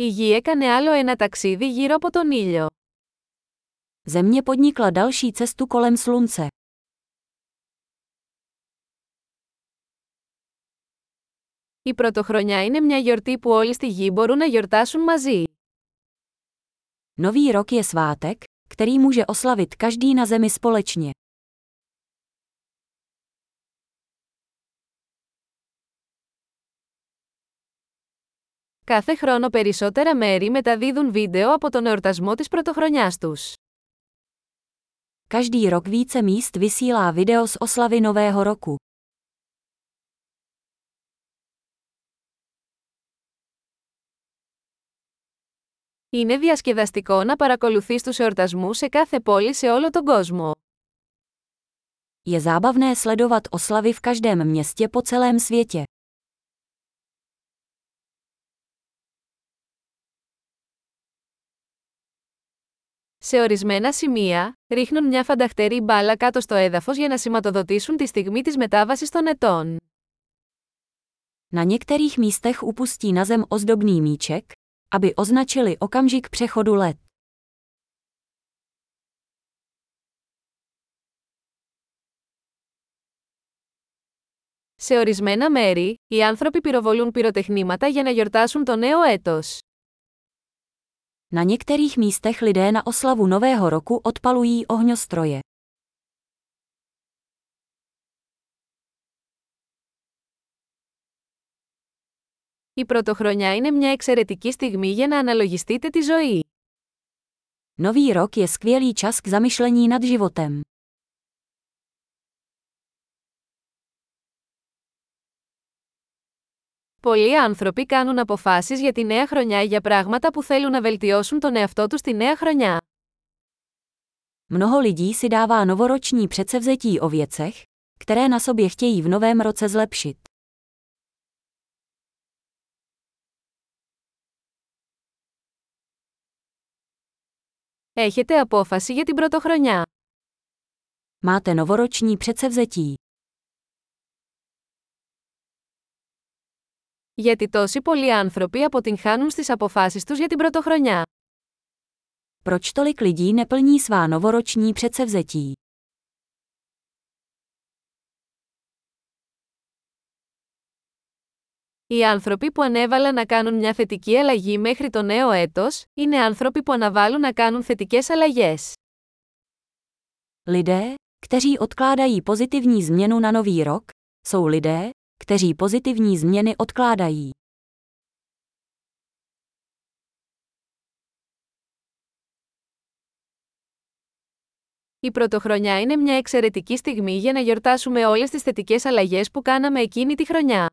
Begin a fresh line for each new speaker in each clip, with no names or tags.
Η Γη έκανε άλλο ένα ταξίδι γύρω από τον ήλιο.
Země podnikla další cestu kolem slunce.
Η Πρωτοχρονιά είναι μια γιορτή που όλοι στη Γη μπορούν να γιορτάσουν μαζί.
Nový rok je svátek, který může oslavit každý na zemi společně.
Κάθε χρόνο περισσότερα μέρη μεταδίδουν βίντεο από τον εορτασμό της πρωτοχρονιάς τους.
Každý rok více míst vysílá video z oslavy Nového roku.
Είναι διασκεδαστικό να παρακολουθείς τους εορτασμούς σε κάθε πόλη σε όλο τον κόσμο.
Je zábavné sledovat oslavy v každém městě po celém světě.
Σε ορισμένα σημεία, ρίχνουν μια φανταχτερή μπάλα κάτω στο έδαφος για να σηματοδοτήσουν τη στιγμή της μετάβασης των ετών.
Na některých místech upustí na zem ozdobný míček, aby označili okamžik přechodu let.
Σε ορισμένα μέρη, οι άνθρωποι πυροβολούν πυροτεχνήματα για να γιορτάσουν το νέο έτος.
Na některých místech lidé na oslavu Nového roku odpalují ohňostroje.
Η πρωτοχρονιά είναι μια εξαιρετική στιγμή για να αναλογιστείτε τη ζωή.
Nový rok je skvělý čas k zamyšlení nad životem.
Πολλοί άνθρωποι κάνουν αποφάσεις για τη νέα χρονιά για πράγματα που θέλουν να βελτιώσουν τον εαυτό τους τη νέα χρονιά.
Mnoho lidí si dává novoroční předsevzetí o věcech, které na sobě chtějí v novém roce zlepšit.
Έχετε απόφαση για την πρωτοχρονιά.
Máte novoroční předsevzetí.
Γιατί τόσοι πολλοί άνθρωποι αποτυγχάνουν στις αποφάσεις τους για την πρωτοχρονιά.
Proč tolik lidí neplní svá novoroční předsevzetí?
Οι άνθρωποι που ανέβαλαν να κάνουν μια θετική αλλαγή μέχρι το νέο έτος, είναι άνθρωποι που αναβάλουν να κάνουν θετικές αλλαγές.
Lidé, kteří odkládají pozitivní změnu na nový rok, jsou lidé, kteří pozitivní změny odkládají.
Η πρωτοχρονιά είναι μια εξαιρετική στιγμή για να γιορτάσουμε όλες τις θετικές αλλαγές που κάναμε εκείνη τη χρονιά.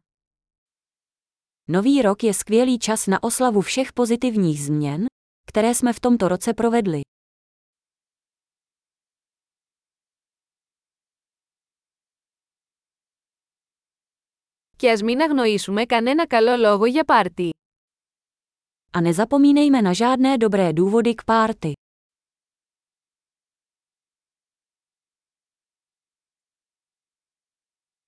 Nový rok je skvělý čas na oslavu všech pozitivních změn, které jsme v tomto roce provedli.
Και ας μην αγνοήσουμε κανένα καλό λόγο για πάρτι.
A nezapomínejme na žádné dobré důvody k párty.